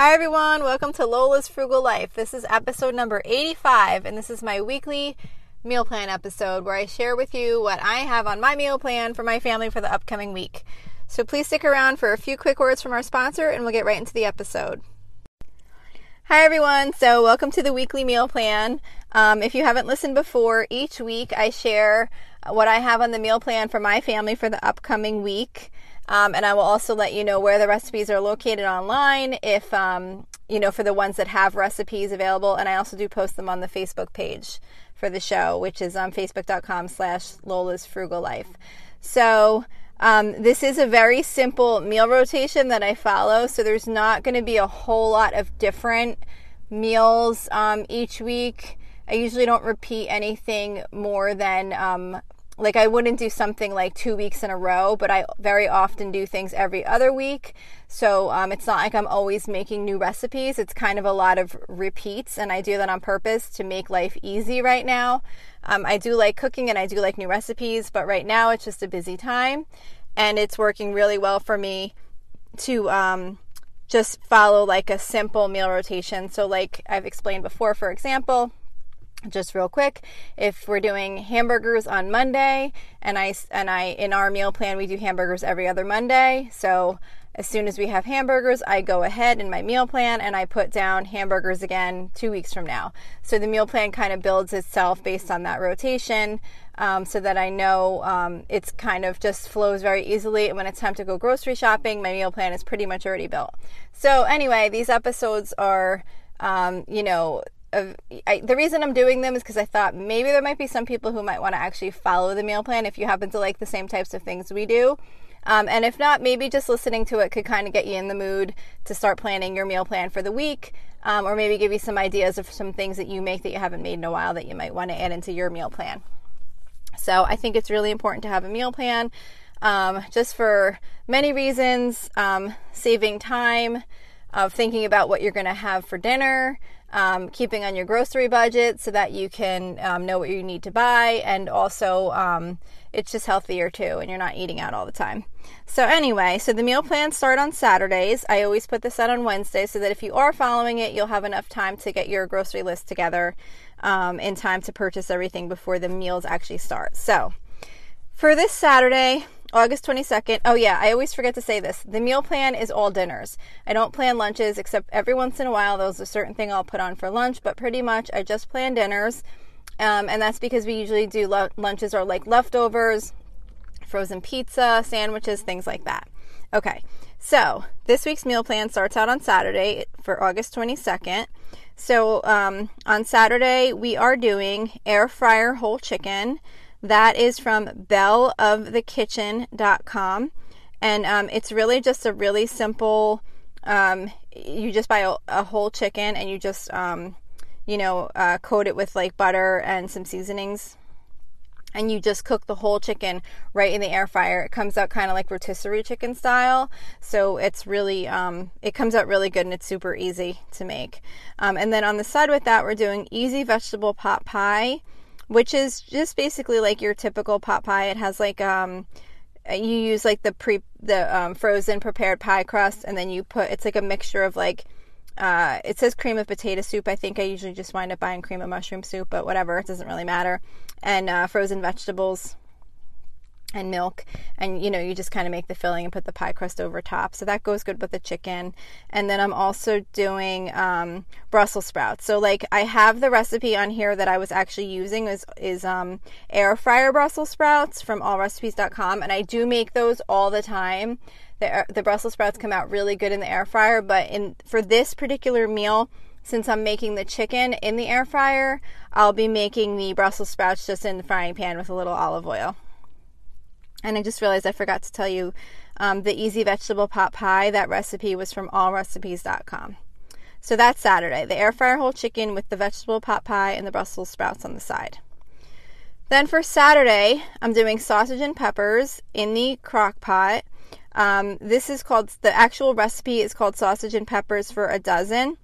Hi, everyone. Welcome to Lola's Frugal Life. This is episode number 85, and this is my weekly meal plan episode where I share with you what I have on my meal plan for my family for the upcoming week. So please stick around for a few quick words from our sponsor, and we'll get right into the episode. Hi, everyone. So, welcome to the weekly meal plan. Um, if you haven't listened before, each week I share what I have on the meal plan for my family for the upcoming week. Um, and I will also let you know where the recipes are located online if, um, you know, for the ones that have recipes available. And I also do post them on the Facebook page for the show, which is on facebook.com slash Lola's Frugal Life. So, um, this is a very simple meal rotation that I follow. So there's not going to be a whole lot of different meals um, each week. I usually don't repeat anything more than um, like I wouldn't do something like two weeks in a row, but I very often do things every other week. So um, it's not like I'm always making new recipes. It's kind of a lot of repeats, and I do that on purpose to make life easy right now. Um, I do like cooking and I do like new recipes, but right now it's just a busy time, and it's working really well for me to um, just follow like a simple meal rotation. So, like I've explained before, for example, just real quick if we're doing hamburgers on monday and i and i in our meal plan we do hamburgers every other monday so as soon as we have hamburgers i go ahead in my meal plan and i put down hamburgers again two weeks from now. So the meal plan kind of builds itself based on that rotation um, so that i know um, it's kind of just flows very easily and when it's time to go grocery shopping. My meal plan is pretty much already built. So anyway these episodes are um, you know of, I, the reason I'm doing them is because I thought maybe there might be some people who might want to actually follow the meal plan if you happen to like the same types of things we do. Um, and if not, maybe just listening to it could kind of get you in the mood to start planning your meal plan for the week, um, or maybe give you some ideas of some things that you make that you haven't made in a while that you might want to add into your meal plan. So I think it's really important to have a meal plan, um, just for many reasons, um, saving time of thinking about what you're going to have for dinner um, keeping on your grocery budget so that you can um, know what you need to buy, and also um, it's just healthier too, and you're not eating out all the time. So, anyway, so the meal plans start on Saturdays. I always put this out on Wednesday so that if you are following it, you'll have enough time to get your grocery list together um, in time to purchase everything before the meals actually start. So, for this Saturday, August 22nd. Oh, yeah, I always forget to say this. The meal plan is all dinners. I don't plan lunches except every once in a while. There's a certain thing I'll put on for lunch, but pretty much I just plan dinners. Um, and that's because we usually do lo- lunches or like leftovers, frozen pizza, sandwiches, things like that. Okay, so this week's meal plan starts out on Saturday for August 22nd. So um, on Saturday, we are doing air fryer whole chicken. That is from belleofthekitchen.com. And um, it's really just a really simple, um, you just buy a, a, whole chicken and you just, um, you know, uh, coat it with like butter and some seasonings. And you just cook the whole chicken right in the air fryer. It comes out kind of like rotisserie chicken style. So it's really, um, it comes out really good and it's super easy to make. Um, and then on the side with that, we're doing easy vegetable pot pie which is just basically like your typical pot pie. It has like um you use like the pre the um, frozen prepared pie crust and then you put it's like a mixture of like uh, it says cream of potato soup. I think I usually just wind up buying cream of mushroom soup, but whatever, it doesn't really matter. And uh, frozen vegetables and milk and you know you just kind of make the filling and put the pie crust over top. So that goes good with the chicken. And then i'm also doing um, brussels sprouts. So like i have the recipe on here that i was actually using is is um, air fryer brussels sprouts from allrecipes.com and i do make those all the time. The, the brussels sprouts come out really good in the air fryer but in for this particular meal since I'm making the chicken in the air fryer, I'll be making the Brussels sprouts just in the frying pan with a little olive oil. And I just realized I forgot to tell you um, the easy vegetable pot pie. That recipe was from allrecipes.com. So that's Saturday. The air fryer whole chicken with the vegetable pot pie and the Brussels sprouts on the side. Then for Saturday, I'm doing sausage and peppers in the crock pot. Um, this is called the actual recipe is called sausage and peppers for a dozen,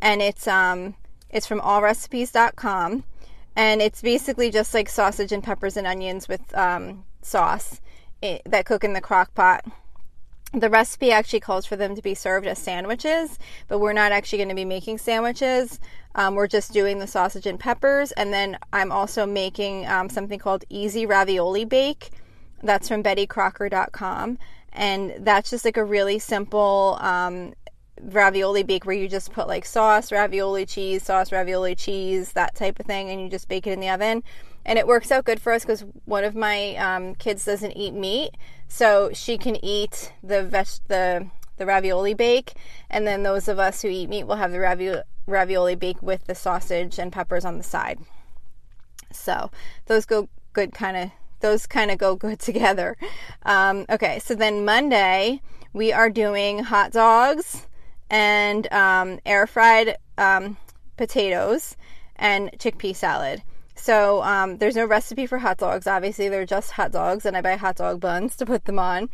and it's um it's from allrecipes.com, and it's basically just like sausage and peppers and onions with um, sauce it, that cook in the crock pot. the recipe actually calls for them to be served as sandwiches, but we're not actually going to be making sandwiches. Um, we're just doing the sausage and peppers, and then I'm also making um, something called Easy Ravioli Bake. That's from BettyCrocker.com, and that's just like a really simple um, ravioli bake where you just put like sauce, ravioli cheese, sauce, ravioli cheese, that type of thing, and you just bake it in the oven. And it works out good for us because one of my um, kids doesn't eat meat, so she can eat the veg- the the ravioli bake, and then those of us who eat meat will have the ravioli ravioli bake with the sausage and peppers on the side. So those go good, kind of those kind of go good together. Um, okay, so then Monday we are doing hot dogs and um, air fried um, potatoes and chickpea salad. So um, there's no recipe for hot dogs. Obviously, they're just hot dogs, and I buy hot dog buns to put them on.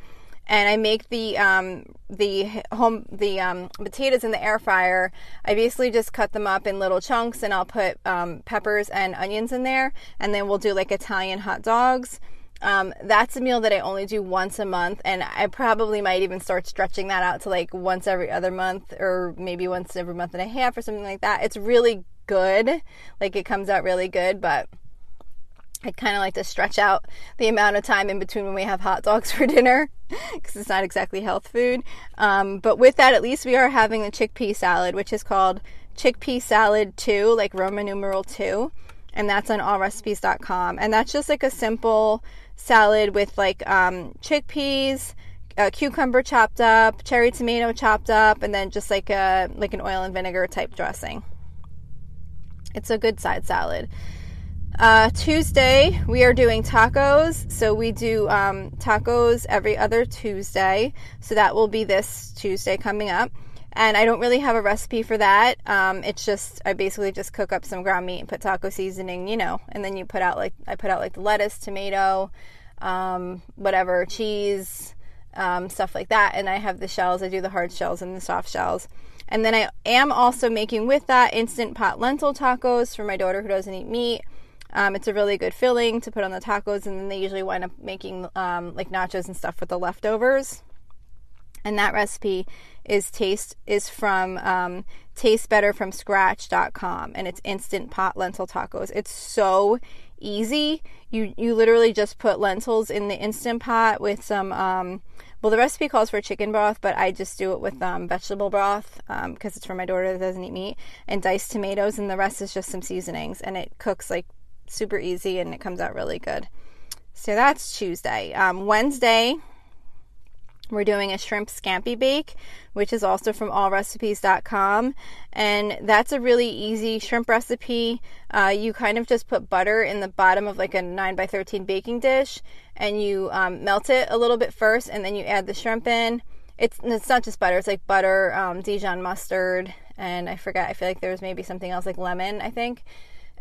And I make the um, the home the um, potatoes in the air fryer. I basically just cut them up in little chunks, and I'll put um, peppers and onions in there, and then we'll do like Italian hot dogs. Um, that's a meal that I only do once a month, and I probably might even start stretching that out to like once every other month, or maybe once every month and a half, or something like that. It's really good. Like it comes out really good, but I kind of like to stretch out the amount of time in between when we have hot dogs for dinner because it's not exactly health food. Um, but with that, at least we are having a chickpea salad, which is called Chickpea Salad 2, like Roman numeral 2. And that's on allrecipes.com. And that's just like a simple salad with like um, chickpeas, a cucumber chopped up, cherry tomato chopped up, and then just like a like an oil and vinegar type dressing. It's a good side salad. Uh, Tuesday, we are doing tacos. So we do um, tacos every other Tuesday. So that will be this Tuesday coming up. And I don't really have a recipe for that. Um, it's just, I basically just cook up some ground meat and put taco seasoning, you know, and then you put out like, I put out like the lettuce, tomato, um, whatever, cheese, um, stuff like that. And I have the shells. I do the hard shells and the soft shells. And then I am also making with that instant pot lentil tacos for my daughter who doesn't eat meat. Um, it's a really good filling to put on the tacos, and then they usually wind up making um, like nachos and stuff with the leftovers. And that recipe is taste is from um, tastebetterfromscratch.com, and it's instant pot lentil tacos. It's so easy. You you literally just put lentils in the instant pot with some um, well, the recipe calls for chicken broth, but I just do it with um, vegetable broth because um, it's for my daughter that doesn't eat meat, and diced tomatoes, and the rest is just some seasonings, and it cooks like super easy, and it comes out really good. So that's Tuesday. Um, Wednesday, we're doing a shrimp scampi bake, which is also from allrecipes.com. And that's a really easy shrimp recipe. Uh, you kind of just put butter in the bottom of like a 9 by 13 baking dish and you um, melt it a little bit first and then you add the shrimp in. It's, it's not just butter, it's like butter, um, Dijon mustard, and I forget, I feel like there was maybe something else like lemon, I think.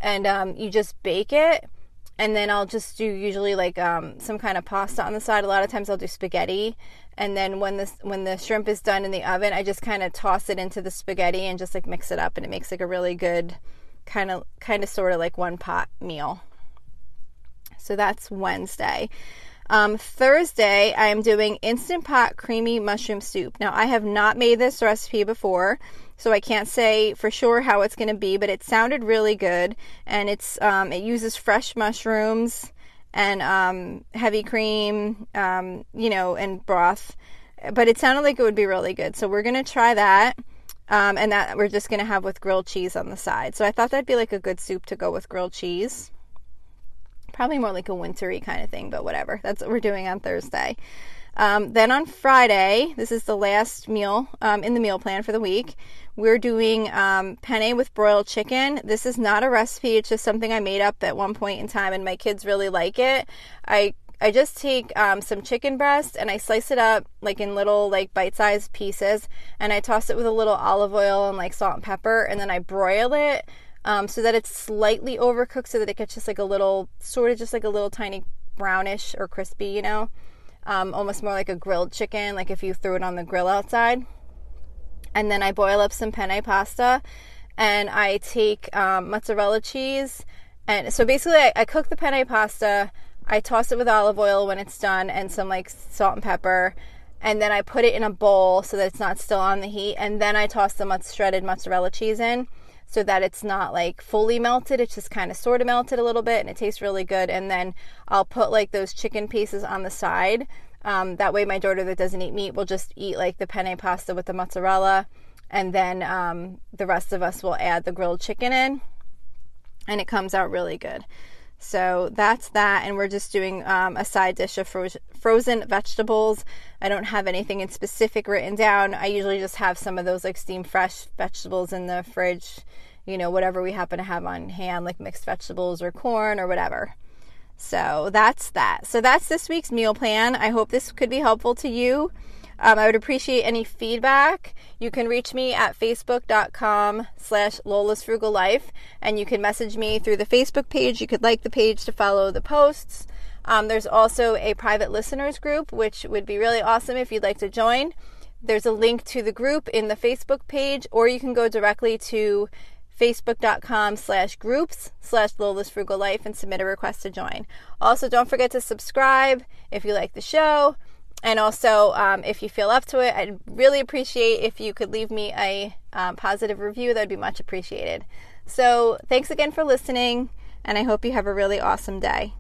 And um, you just bake it and then I'll just do usually like um, some kind of pasta on the side. A lot of times I'll do spaghetti, and then when this when the shrimp is done in the oven, I just kind of toss it into the spaghetti and just like mix it up, and it makes like a really good kind of kind of sort of like one pot meal. So that's Wednesday. Um, Thursday, I am doing Instant Pot Creamy Mushroom Soup. Now, I have not made this recipe before, so I can't say for sure how it's going to be, but it sounded really good, and it's um, it uses fresh mushrooms and um, heavy cream, um, you know, and broth. But it sounded like it would be really good. So we're going to try that. Um, and that we're just going to have with grilled cheese on the side. So I thought that'd be like a good soup to go with grilled cheese. Probably more like a wintry kind of thing, but whatever. That's what we're doing on Thursday. Um, then on Friday, this is the last meal um, in the meal plan for the week. We're doing um, penne with broiled chicken. This is not a recipe, it's just something I made up at one point in time, and my kids really like it. I I just take um, some chicken breast and I slice it up like in little like bite-sized pieces, and I toss it with a little olive oil and like salt and pepper, and then I broil it um, so that it's slightly overcooked, so that it gets just like a little, sort of just like a little tiny brownish or crispy, you know, um, almost more like a grilled chicken, like if you threw it on the grill outside and then I boil up some penne pasta and I take um, mozzarella cheese. And so basically, I, I cook the penne pasta, I toss it with olive oil when it's done, and some like salt and pepper. and then I put it in a bowl so that it's not still on the heat, and then I toss the shredded mozzarella cheese in so that it's not like fully melted. It's just kind of sort of melted a little bit and it tastes really good. And then I'll put like those chicken pieces on the side. Um, that way, my daughter that doesn't eat meat will just eat like the penne pasta with the mozzarella. And then um, the rest of us will add the grilled chicken in. And it comes out really good. So that's that, and we're just doing um, a side dish of fro- frozen vegetables. I don't have anything in specific written down. I usually just have some of those like steamed fresh vegetables in the fridge, you know, whatever we happen to have on hand, like mixed vegetables or corn or whatever. So that's that. So that's this week's meal plan. I hope this could be helpful to you. Um, I would appreciate any feedback. You can reach me at facebook.com slash Lola's Frugal Life, and you can message me through the Facebook page. You could like the page to follow the posts. Um, there's also a private listeners group, which would be really awesome if you'd like to join. There's a link to the group in the Facebook page, or you can go directly to facebook.com slash groups slash Lola's Frugal Life and submit a request to join. Also, don't forget to subscribe if you like the show. And also, um, if you feel up to it, I'd really appreciate if you could leave me a um, positive review. That'd be much appreciated. So, thanks again for listening, and I hope you have a really awesome day.